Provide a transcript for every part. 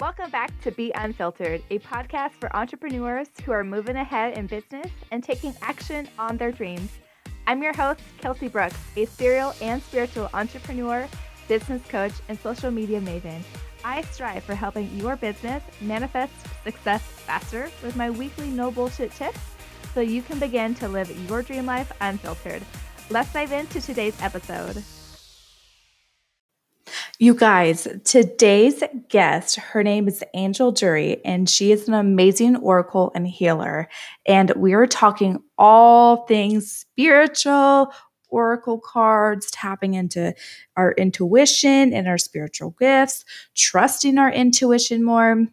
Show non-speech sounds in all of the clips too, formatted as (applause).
Welcome back to Be Unfiltered, a podcast for entrepreneurs who are moving ahead in business and taking action on their dreams. I'm your host, Kelsey Brooks, a serial and spiritual entrepreneur, business coach, and social media maven. I strive for helping your business manifest success faster with my weekly no bullshit tips so you can begin to live your dream life unfiltered. Let's dive into today's episode. You guys, today's guest, her name is Angel Jury, and she is an amazing oracle and healer. And we are talking all things spiritual, oracle cards, tapping into our intuition and our spiritual gifts, trusting our intuition more.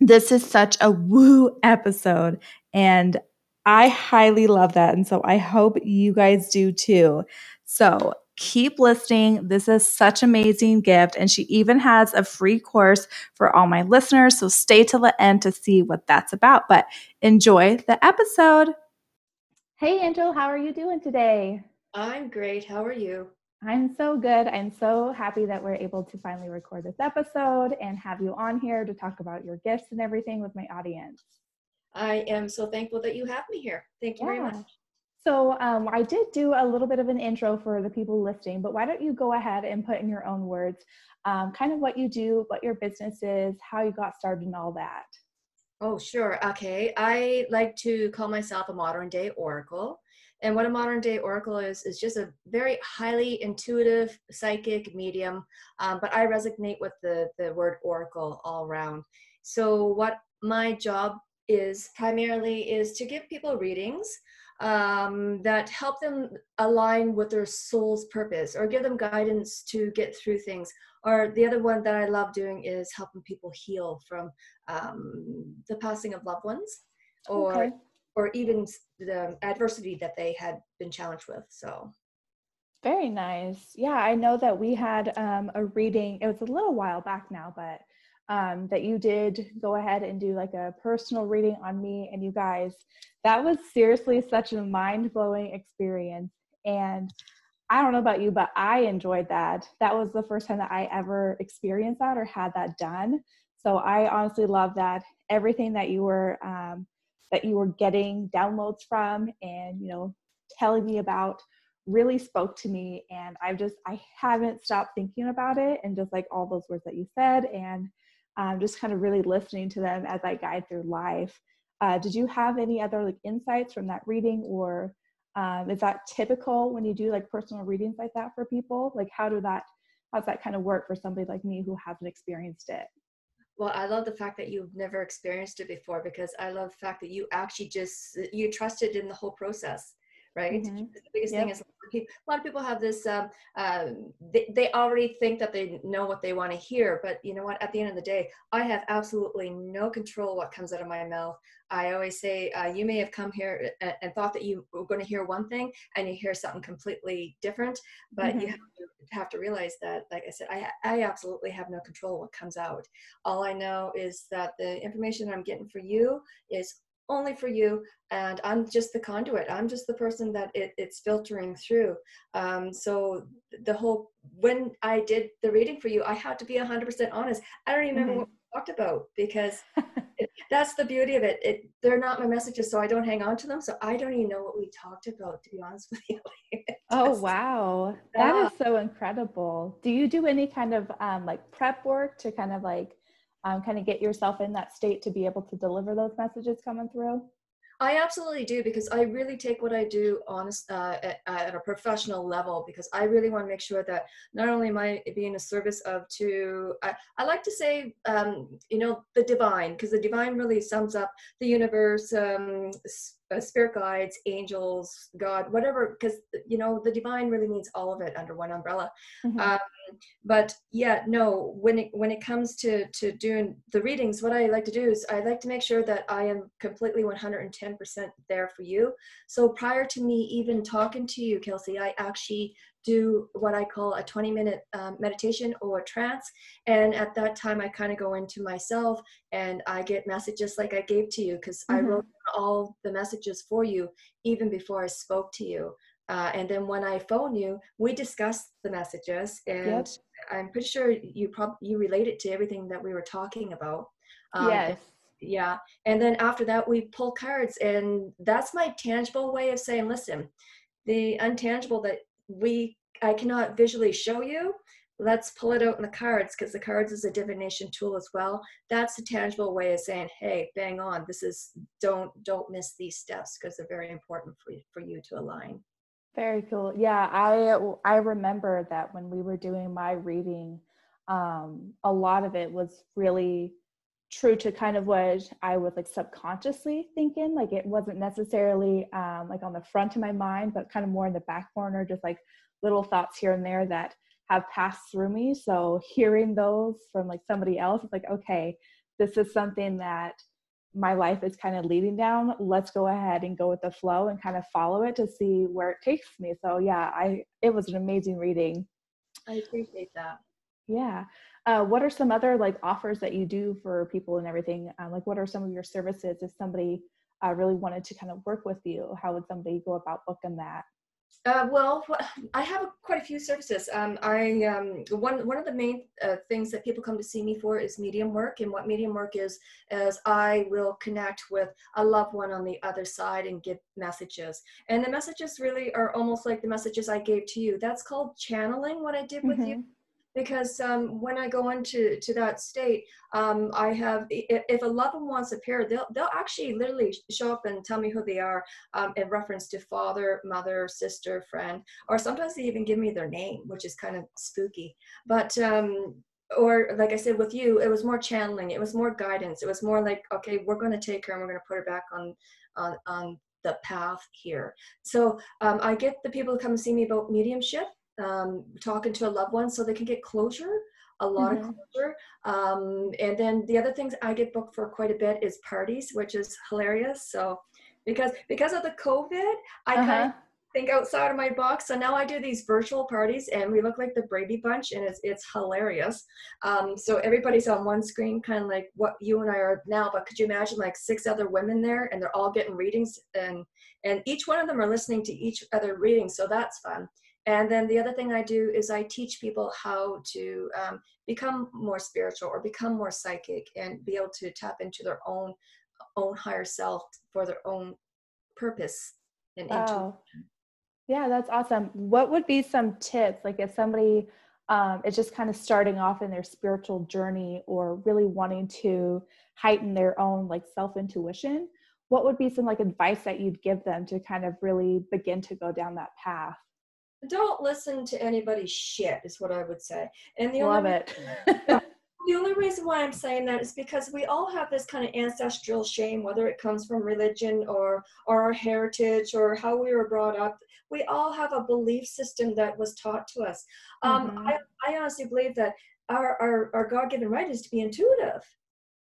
This is such a woo episode, and I highly love that. And so I hope you guys do too. So keep listening. This is such amazing gift. And she even has a free course for all my listeners. So stay till the end to see what that's about. But enjoy the episode. Hey, Angel, how are you doing today? I'm great. How are you? I'm so good. I'm so happy that we're able to finally record this episode and have you on here to talk about your gifts and everything with my audience. I am so thankful that you have me here. Thank you yeah. very much. So, um, I did do a little bit of an intro for the people listening, but why don't you go ahead and put in your own words um, kind of what you do, what your business is, how you got started, and all that? Oh, sure. Okay. I like to call myself a modern day oracle. And what a modern day oracle is, is just a very highly intuitive psychic medium. Um, but I resonate with the, the word oracle all around. So, what my job is primarily is to give people readings um, that help them align with their soul's purpose or give them guidance to get through things. Or the other one that I love doing is helping people heal from um, the passing of loved ones or okay. or even the adversity that they had been challenged with. So very nice. Yeah, I know that we had um, a reading. It was a little while back now, but um, that you did go ahead and do like a personal reading on me and you guys. That was seriously such a mind blowing experience. And I don't know about you, but I enjoyed that. That was the first time that I ever experienced that or had that done. So I honestly love that. Everything that you were um, that you were getting downloads from and you know telling me about really spoke to me and i've just i haven't stopped thinking about it and just like all those words that you said and um, just kind of really listening to them as I guide through life. Uh, did you have any other like insights from that reading, or um, is that typical when you do like personal readings like that for people? Like, how do that how's that kind of work for somebody like me who hasn't experienced it? Well, I love the fact that you've never experienced it before because I love the fact that you actually just you trusted in the whole process right? Mm-hmm. The biggest yep. thing is a lot of people have this, um, uh, they, they already think that they know what they want to hear, but you know what? At the end of the day, I have absolutely no control what comes out of my mouth. I always say, uh, you may have come here and, and, thought that you were going to hear one thing and you hear something completely different, but mm-hmm. you have to, have to realize that, like I said, I, I absolutely have no control what comes out. All I know is that the information I'm getting for you is only for you and i'm just the conduit. I'm just the person that it, it's filtering through. Um, so the whole when i did the reading for you i had to be 100% honest. I don't even remember mm-hmm. what we talked about because (laughs) it, that's the beauty of it. it they're not my messages so i don't hang on to them so i don't even know what we talked about to be honest with you. (laughs) Oh wow. That is so incredible. Do you do any kind of um, like prep work to kind of like um, kind of get yourself in that state to be able to deliver those messages coming through? I absolutely do because I really take what I do honest uh, at, at, a professional level because I really want to make sure that not only am I being a service of to I, I like to say um, you know the divine because the divine really sums up the universe um, uh, spirit guides, angels, God, whatever, because you know the divine really means all of it under one umbrella. Mm-hmm. Um, but yeah, no, when it when it comes to to doing the readings, what I like to do is I like to make sure that I am completely 110% there for you. So prior to me even talking to you, Kelsey, I actually do what I call a 20 minute um, meditation or trance. And at that time, I kind of go into myself and I get messages like I gave to you because mm-hmm. I wrote all the messages for you even before I spoke to you. Uh, and then when I phone you, we discuss the messages and yep. I'm pretty sure you probably you related to everything that we were talking about. Um, yes. Yeah. And then after that, we pull cards, and that's my tangible way of saying, listen, the untangible that we I cannot visually show you. Let's pull it out in the cards because the cards is a divination tool as well. That's a tangible way of saying, "Hey, bang on! This is don't don't miss these steps because they're very important for you, for you to align." Very cool. Yeah, I I remember that when we were doing my reading, um, a lot of it was really true to kind of what I was like subconsciously thinking. Like it wasn't necessarily um, like on the front of my mind, but kind of more in the back corner, just like little thoughts here and there that have passed through me. So hearing those from like somebody else, it's like, okay, this is something that my life is kind of leading down. Let's go ahead and go with the flow and kind of follow it to see where it takes me. So yeah, I it was an amazing reading. I appreciate that. Yeah. Uh, what are some other like offers that you do for people and everything? Um, like, what are some of your services if somebody uh, really wanted to kind of work with you? How would somebody go about booking that? Uh, well, I have quite a few services. Um, I um, one one of the main uh, things that people come to see me for is medium work, and what medium work is is I will connect with a loved one on the other side and give messages. And the messages really are almost like the messages I gave to you. That's called channeling. What I did with mm-hmm. you because um, when I go into to that state, um, I have if, a loved one wants a pair, they'll they'll actually literally show up and tell me who they are um, in reference to father, mother, sister, friend, or sometimes they even give me their name, which is kind of spooky. But um, or like I said with you, it was more channeling, it was more guidance, it was more like okay, we're going to take her and we're going to put her back on on on the path here. So um, I get the people to come see me about mediumship um, talking to a loved one so they can get closure a lot mm-hmm. of closure. Um, and then the other things i get booked for quite a bit is parties which is hilarious. So because because of the covid i uh-huh. kind of think outside of my box. So now i do these virtual parties and we look like the brady bunch and it's, it's hilarious. Um, so everybody's on one screen kind of like what you and i are now but could you imagine like six other women there and they're all getting readings and and each one of them are listening to each other reading. So that's fun and then the other thing I do is I teach people how to um, become more spiritual or become more psychic and be able to tap into their own own higher self for their own purpose and wow. intuition. Yeah, that's awesome. What would be some tips, like if somebody um, is just kind of starting off in their spiritual journey or really wanting to heighten their own like self intuition? What would be some like advice that you'd give them to kind of really begin to go down that path? Don't listen to anybody's shit is what I would say. And the love only, it. (laughs) the only reason why I'm saying that is because we all have this kind of ancestral shame, whether it comes from religion or or our heritage or how we were brought up. We all have a belief system that was taught to us. Um, mm-hmm. I, I honestly believe that our, our, our God-given right is to be intuitive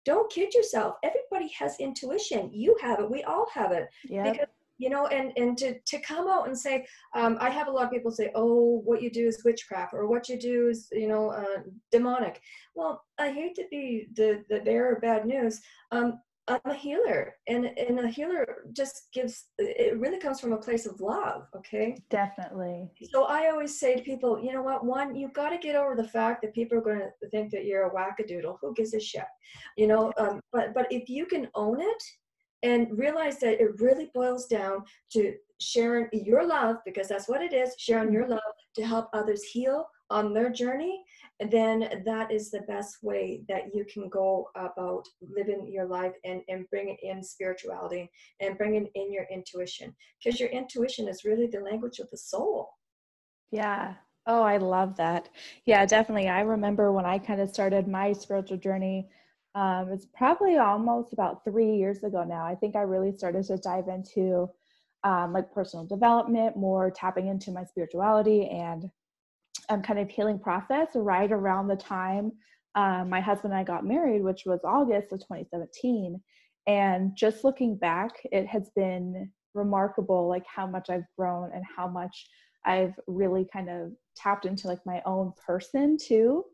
don't kid yourself everybody has intuition you have it we all have it yep. because you know and and to to come out and say um, i have a lot of people say oh what you do is witchcraft or what you do is you know uh, demonic. Well i hate to be the the bearer of bad news. Um, i'm a healer and and a healer just gives it really comes from a place of love okay? Definitely. So i always say to people you know what? One you've got to get over the fact that people are going to think that you're a wackadoodle. Who gives a shit? You know um, but but if you can own it and realize that it really boils down to sharing your love because that's what it is sharing your mm-hmm. love to help others heal on their journey then that is the best way that you can go about living your life and, and bringing in spirituality and bringing in your intuition because your intuition is really the language of the soul. Yeah. Oh i love that. Yeah definitely. I remember when i kind of started my spiritual journey um, it's probably almost about three years ago now. I think I really started to dive into um, like personal development, more tapping into my spirituality and um, kind of healing process right around the time um, my husband and I got married, which was August of 2017. And just looking back, it has been remarkable, like how much I've grown and how much I've really kind of tapped into like my own person too.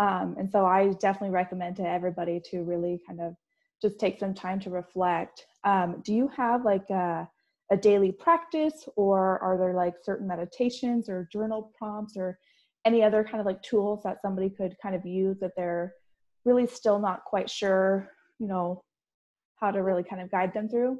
Um, and so I definitely recommend to everybody to really kind of just take some time to reflect. Um, do you have like a, a, daily practice, or are there like certain meditations or journal prompts or any other kind of like tools that somebody could kind of use that they're really still not quite sure, you know, how to really kind of guide them through?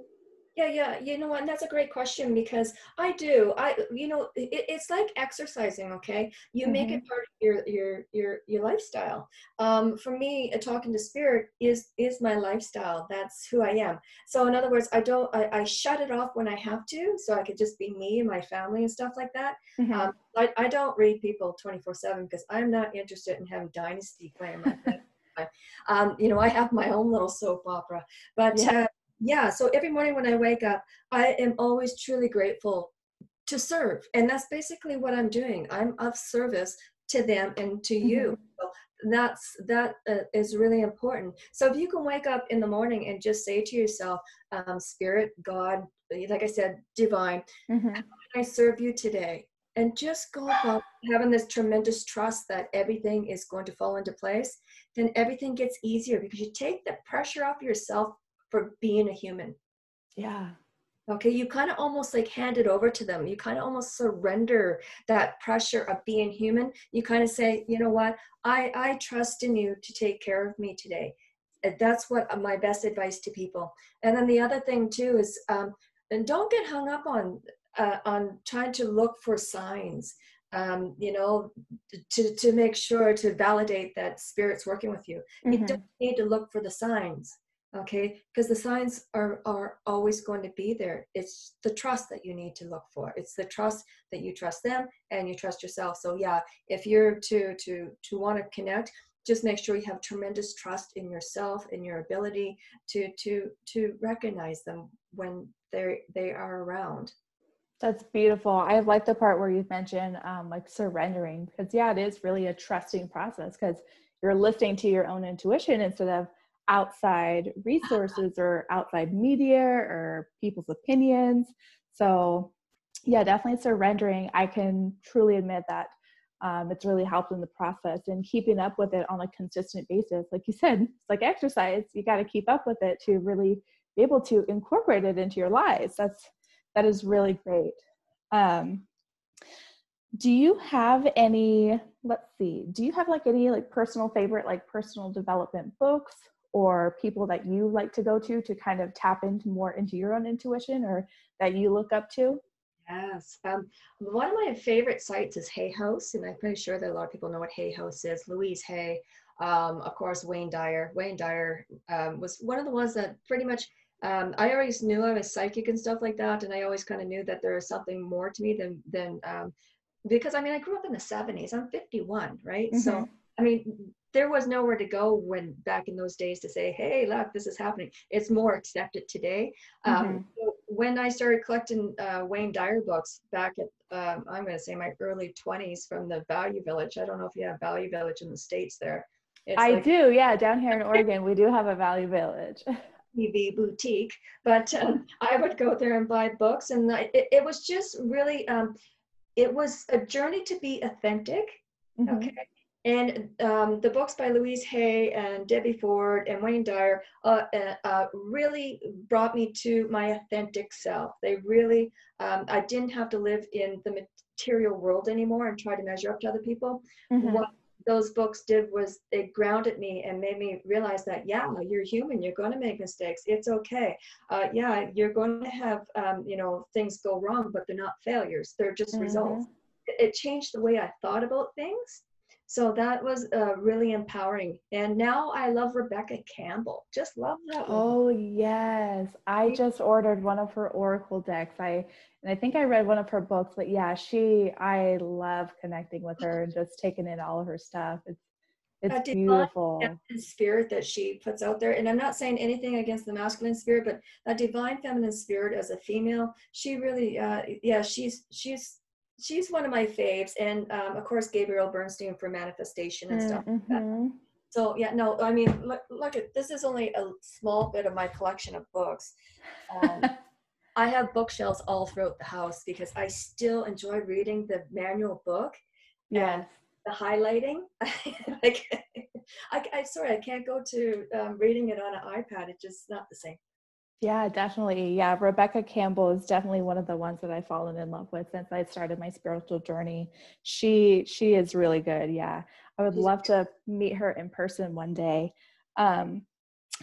Yeah, yeah. You know what? And that's a great question because I do. I, you know, it, it's like exercising. Okay, you mm-hmm. make it mm-hmm. part of your your your your lifestyle. Um, for me, talking to spirit is is my lifestyle. That's who I am. So in other words, I don't. I, I shut it off when I have to, so I could just be me and my family and stuff like that. Mm-hmm. Um, I, I don't read people twenty four seven because I'm not interested in having dynasty my. (laughs) um, you know, I have my own little soap opera, but. Yeah. Uh, yeah so every morning when i wake up i am always truly grateful to serve and that's basically what i'm doing i'm of service to them and to you mm-hmm. so that's that uh, is really important so if you can wake up in the morning and just say to yourself um, spirit god like i said divine mm-hmm. i serve you today and just go about having this tremendous trust that everything is going to fall into place then everything gets easier because you take the pressure off yourself for being a human. Yeah. Okay, you kind of almost like hand it over to them. You kind of almost surrender that pressure of being human. You kind of say, you know what, I I trust in you to take care of me today. That's what uh, my best advice to people. And then the other thing too is, um, and don't get hung up on uh, on trying to look for signs. Um, you know, to to make sure to validate that spirit's working with you. Mm-hmm. You don't need to look for the signs okay? Because the signs are are always going to be there. It's the trust that you need to look for. It's the trust that you trust them and you trust yourself. So yeah if you're to to to want to connect just make sure you have tremendous trust in yourself and your ability to to to recognize them when they they are around. That's beautiful. I like the part where you've mentioned um, like surrendering because yeah it is really a trusting process because you're listening to your own intuition instead of outside resources or outside media or people's opinions. So, yeah, definitely surrendering. I can truly admit that um, it's really helped in the process and keeping up with it on a consistent basis. Like you said, it's like exercise. You got to keep up with it to really be able to incorporate it into your lives. That's that is really great. Um, do you have any let's see do you have like any like personal favorite like personal development books or people that you like to go to to kind of tap into more into your own intuition or that you look up to? Yes. Um, one of my favorite sites is Hay House, and I'm pretty sure that a lot of people know what Hay House is. Louise Hay, um, of course, Wayne Dyer. Wayne Dyer um, was one of the ones that pretty much um, I always knew I was psychic and stuff like that, and I always kind of knew that there was something more to me than than um, because I mean I grew up in the 70s. I'm 51, right? Mm-hmm. So I mean, there was nowhere to go when back in those days to say, hey, look, this is happening. It's more accepted today. Um, mm-hmm. Um, so when I started collecting uh, Wayne Dyer books back at, um, I'm going to say my early 20s from the Value Village. I don't know if you have Value Village in the States there. It's I like, do, yeah. Down here in Oregon, we do have a Value Village. (laughs) VV Boutique, but um, I would go there and buy books, and I, it, it was just really, um, it was a journey to be authentic. Mm-hmm. Okay, and um, the books by Louise Hay and Debbie Ford and Wayne Dyer uh, uh, uh, really brought me to my authentic self. They really, um, I didn't have to live in the material world anymore and try to measure up to other people. Mm-hmm. What those books did was it grounded me and made me realize that, yeah, you're human. You're going to make mistakes. It's okay. Uh, yeah, you're going to have, um, you know, things go wrong, but they're not failures. They're just mm-hmm. results. It, it changed the way I thought about things so that was uh, really empowering. And now I love Rebecca Campbell. Just love that. Oh yes, I just ordered one of her oracle decks. I and I think I read one of her books. But yeah, she I love connecting with her and just taking in all of her stuff. It's it's beautiful. spirit that she puts out there, and I'm not saying anything against the masculine spirit, but that divine feminine spirit as a female, she really, uh, yeah, she's she's she's one of my faves, and um, of course Gabrielle Bernstein for manifestation and stuff. Mm-hmm. Like so yeah, no, I mean, look, look at this is only a small bit of my collection of books. Um, (laughs) I have bookshelves all throughout the house because I still enjoy reading the manual book. Yes. The highlighting, (laughs) like, (laughs) I, I sorry, I can't go to um, reading it on an iPad. It's just not the same. Yeah, definitely. Yeah, Rebecca Campbell is definitely one of the ones that I've fallen in love with since I started my spiritual journey. She she is really good. Yeah. I would love to meet her in person one day. Um,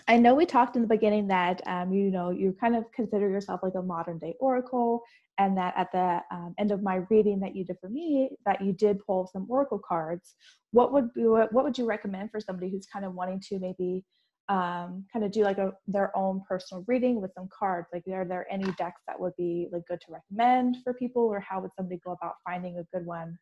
I know we talked in the beginning that um, you know you kind of consider yourself like a modern day oracle, and that at the um, end of my reading that you did for me, that you did pull some oracle cards. What would be what would you recommend for somebody who's kind of wanting to maybe um, kind of do like a their own personal reading with some cards? Like, are there any decks that would be like good to recommend for people, or how would somebody go about finding a good one?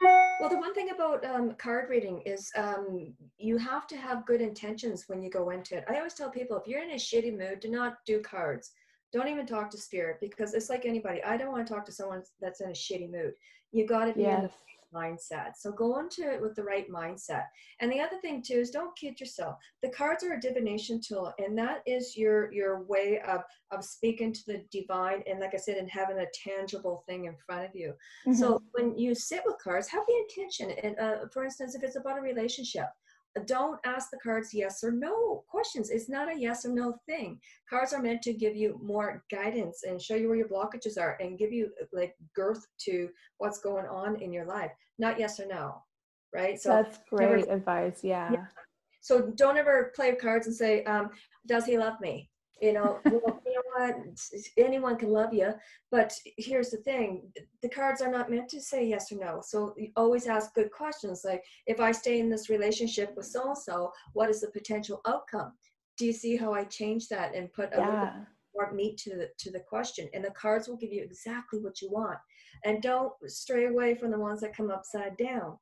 Well, the one thing about um, card reading is um, you have to have good intentions when you go into it. I always tell people if you're in a shitty mood, do not do cards. Don't even talk to spirit because it's like anybody. I don't want to talk to someone that's in a shitty mood. You got to be yes. in the mindset. So go into it with the right mindset. And the other thing too is don't kid yourself. The cards are a divination tool, and that is your your way of of speaking to the divine and like I said, and having a tangible thing in front of you. Mm-hmm. So when you sit with cards, have the intention. And uh, for instance, if it's about a relationship, don't ask the cards yes or no questions. It's not a yes or no thing. Cards are meant to give you more guidance and show you where your blockages are and give you like girth to what's going on in your life, not yes or no. Right. So that's great never, advice. Yeah. yeah. So don't ever play cards and say, um, does he love me? you know, (laughs) well, you know what? Anyone can love you, but here's the thing: the cards are not meant to say yes or no. So you always ask good questions, like, if I stay in this relationship with so and so, what is the potential outcome? Do you see how I change that and put a yeah. little bit more meat to the to the question? And the cards will give you exactly what you want. And don't stray away from the ones that come upside down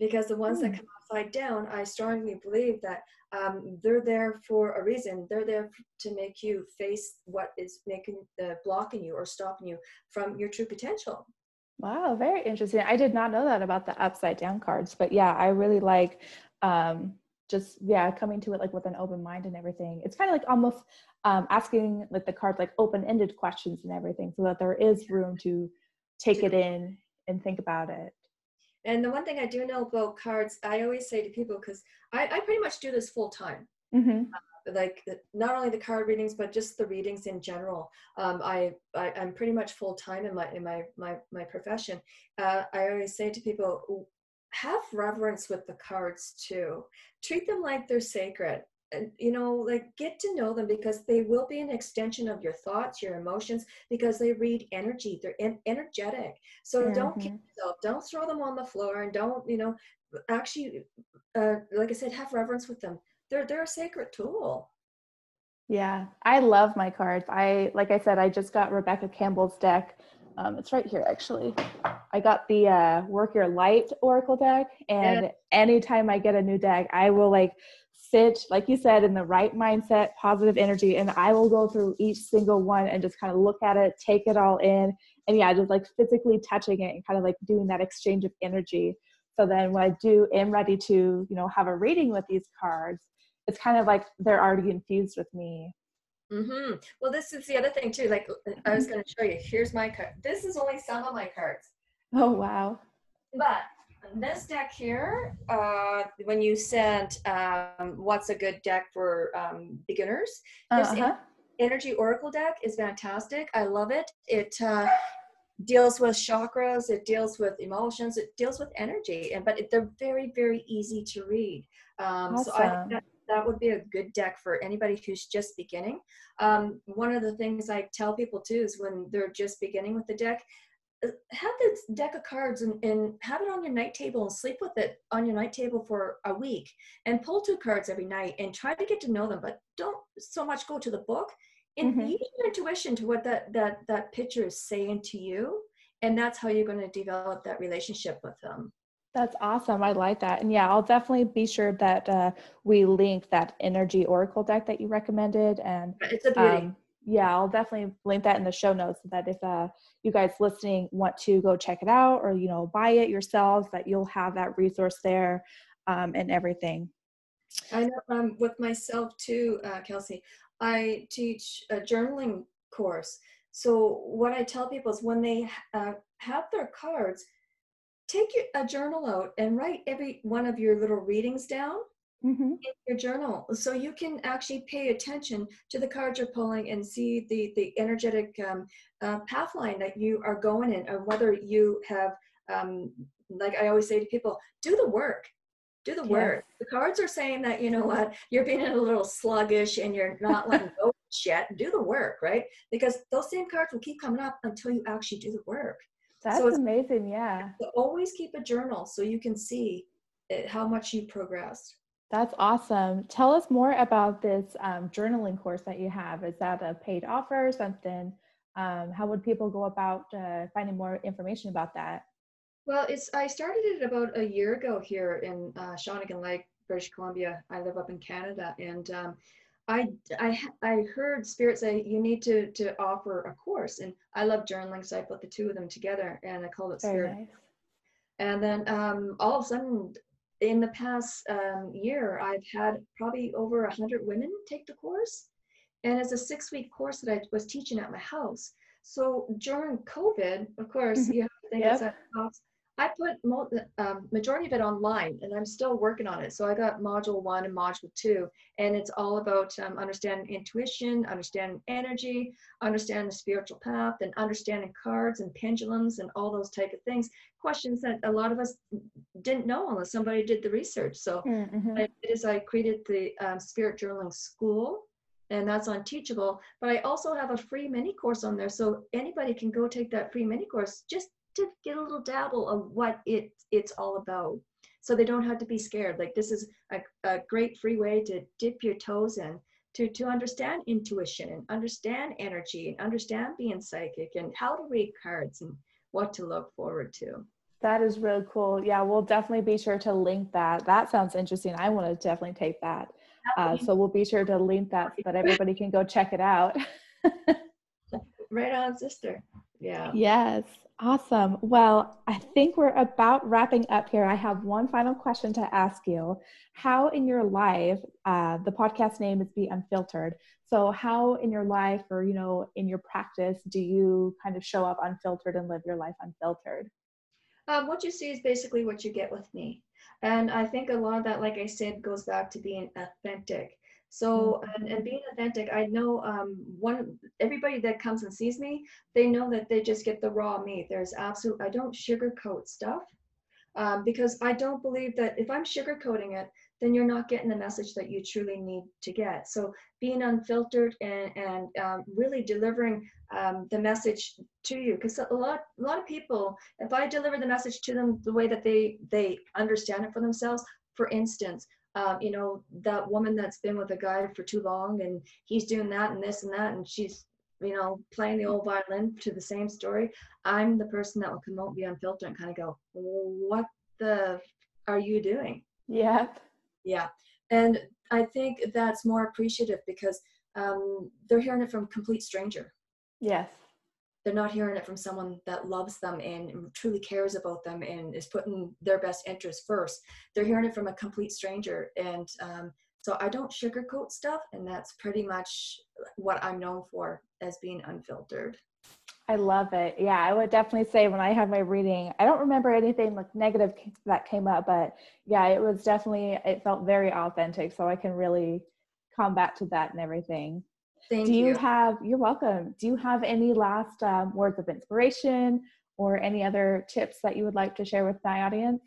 because the ones mm. that hmm. come upside down, I strongly believe that um, they're there for a reason. They're there to make you face what is making uh, blocking you or stopping you from your true potential. Wow, very interesting. I did not know that about the upside down cards, but yeah, I really like um, just yeah coming to it like with an open mind and everything. It's kind of like almost um, asking like the cards like open ended questions and everything, so that there is room to take it in and think about it. And the one thing I do know about cards, I always say to people, because I, I pretty much do this full time. Mm-hmm. Uh, like not only the card readings, but just the readings in general. Um, I, I am pretty much full time in my in my my my profession. Uh, I always say to people, have reverence with the cards too. Treat them like they're sacred you know like get to know them because they will be an extension of your thoughts your emotions because they read energy they're en- energetic. So mm-hmm. don't kill yourself don't throw them on the floor and don't you know actually uh, like i said have reverence with them. They're they're a sacred tool. Yeah i love my cards. I like i said i just got rebecca campbell's deck. Um, it's right here actually. I got the uh, work your light oracle deck and yeah. anytime i get a new deck i will like sit, like you said, in the right mindset, positive energy, and I will go through each single one and just kind of look at it, take it all in, and yeah, just like physically touching it and kind of like doing that exchange of energy. So then when I do am ready to, you know, have a reading with these cards, it's kind of like they're already infused with me. Mm-hmm. Well, this is the other thing too. Like I was going to show you. Here's my card. This is only some of my cards. Oh wow! But this deck here, uh, when you said um, what's a good deck for um, beginners, this uh-huh. Energy Oracle deck is fantastic. I love it. It uh, deals with chakras, it deals with emotions, it deals with energy, and but it, they're very, very easy to read. Um, awesome. So I think that, that would be a good deck for anybody who's just beginning. Um, one of the things I tell people too is when they're just beginning with the deck, have this deck of cards and, and have it on your night table and sleep with it on your night table for a week and pull two cards every night and try to get to know them but don't so much go to the book and mm-hmm. use your intuition to what that that that picture is saying to you and that's how you're going to develop that relationship with them that's awesome. I like that. And yeah, I'll definitely be sure that uh, we link that energy oracle deck that you recommended. And it's a beauty. Um, yeah, I'll definitely link that in the show notes so that if uh, you guys listening want to go check it out or you know buy it yourselves, that you'll have that resource there um, and everything. I know um, with myself too, uh, Kelsey. I teach a journaling course. So what I tell people is when they uh, have their cards, take your, a journal out and write every one of your little readings down mm-hmm. in your journal so you can actually pay attention to the cards you're pulling and see the the energetic um, uh, path line that you are going in or whether you have um, like i always say to people do the work. Do the work. Yes. the cards are saying that you know what you're being a little sluggish and you're not letting go yet. Do the work right? Because those same cards will keep coming up until you actually do the work. That's so amazing yeah. Always keep a journal so you can see it, how much you progressed that's awesome. Tell us more about this um, journaling course that you have. Is that a paid offer or something? Um, how would people go about uh, finding more information about that? Well, it's I started it about a year ago here in uh, Shawnigan Lake, British Columbia. I live up in Canada, and um, I, I I heard Spirit say you need to to offer a course, and I love journaling, so I put the two of them together, and I called it Spirit. Nice. And then um, all of a sudden, in the past um, year, I've had probably over a hundred women take the course, and it's a six-week course that I was teaching at my house. So during COVID, of course, mm-hmm. you have to think yep. it's I put mo- um, majority of it online, and I'm still working on it. So I got module one and module two, and it's all about um, understanding intuition, understanding energy, understanding the spiritual path, and understanding cards and pendulums and all those type of things. Questions that a lot of us didn't know unless somebody did the research. So mm-hmm. it is I created the um, Spirit Journaling School, and that's on Teachable. But I also have a free mini course on there, so anybody can go take that free mini course. Just to get a little dabble of what it it's all about. So they don't have to be scared. Like this is a, a great free way to dip your toes in to to understand intuition and understand energy and understand being psychic and how to read cards and what to look forward to. That is really cool. Yeah we'll definitely be sure to link that. That sounds interesting. I want to definitely take that. Uh, so we'll be sure to link that so that everybody can go check it out. (laughs) Right on sister yeah yes Awesome. Well, I think we're about wrapping up here. I have one final question to ask you. How in your life, uh, the podcast name is Be Unfiltered. So, how in your life or, you know, in your practice do you kind of show up unfiltered and live your life unfiltered? Um, what you see is basically what you get with me. And I think a lot of that, like I said, goes back to being authentic. So and, and being authentic, I know um, one everybody that comes and sees me, they know that they just get the raw meat. There's absolute I don't sugarcoat stuff um, because I don't believe that if I'm sugarcoating it, then you're not getting the message that you truly need to get. So being unfiltered and and um, really delivering um, the message to you, because a lot a lot of people, if I deliver the message to them the way that they they understand it for themselves, for instance, um, you know, that woman that's been with a guy for too long and he's doing that and this and that, and she's, you know, playing the old violin to the same story. I'm the person that will come out, be unfiltered, and kind of go, what the are you doing? Yeah. Yeah. And I think that's more appreciative because um, they're hearing it from complete stranger. Yes they're not hearing it from someone that loves them and truly cares about them and is putting their best interest first. They're hearing it from a complete stranger. And um, so I don't sugarcoat stuff, and that's pretty much what I'm known for as being unfiltered. I love it. Yeah, I would definitely say when I had my reading, I don't remember anything like negative that came up, but yeah, it was definitely, it felt very authentic. So I can really combat to that and everything. Thank do you, you, have you're welcome. Do you have any last um, words of inspiration or any other tips that you would like to share with my audience?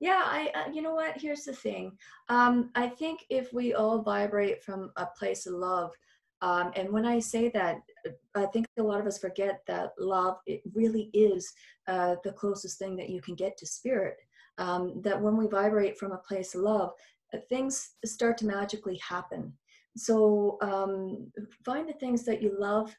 Yeah i uh, you know what? Here's the thing. Um, i think if we all vibrate from a place of love um, and when i say that i think a lot of us forget that love it really is uh, the closest thing that you can get to spirit. Um, that when we vibrate from a place of love uh, things start to magically happen so um, find the things that you love.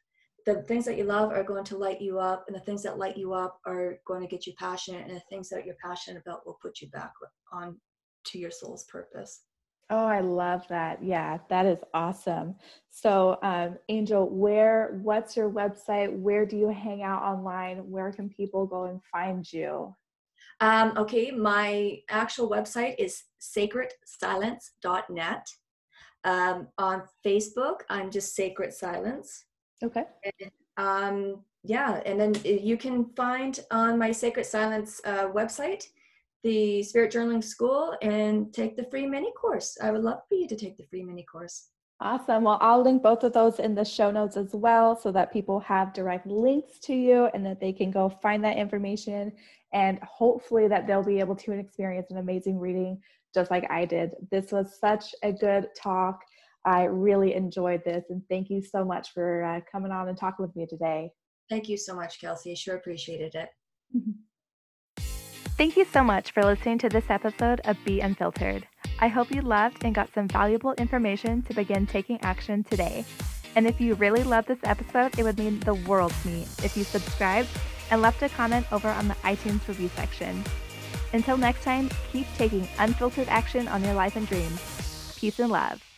The things that you love are going to light you up, and the things that light you up are going to get you passionate, and the things that you're passionate about will put you back on to your soul's purpose. Oh, I love that. Yeah, that is awesome. So, um, Angel, where, what's your website? Where do you hang out online? Where can people go and find you? Um, okay, my actual website is sacredsilence.net. Um, on Facebook, I'm just Sacred Silence. Okay. And, um, yeah, and then you can find on my Sacred Silence uh, website, the Spirit Journaling School and take the free mini course. I would love for you to take the free mini course. Awesome. Well, I'll link both of those in the show notes as well so that people have direct links to you and that they can go find that information and hopefully that they'll be able to experience an amazing reading just like I did. This was such a good talk. I really enjoyed this and thank you so much for uh, coming on and talking with me today. Thank you so much, Kelsey. I sure appreciated it. (laughs) Thank you so much for listening to this episode of Be Unfiltered. I hope you loved and got some valuable information to begin taking action today. And if you really loved this episode, it would mean the world to me if you subscribed and left a comment over on the iTunes review section. Until next time, keep taking unfiltered action on your life and dreams. Peace and love.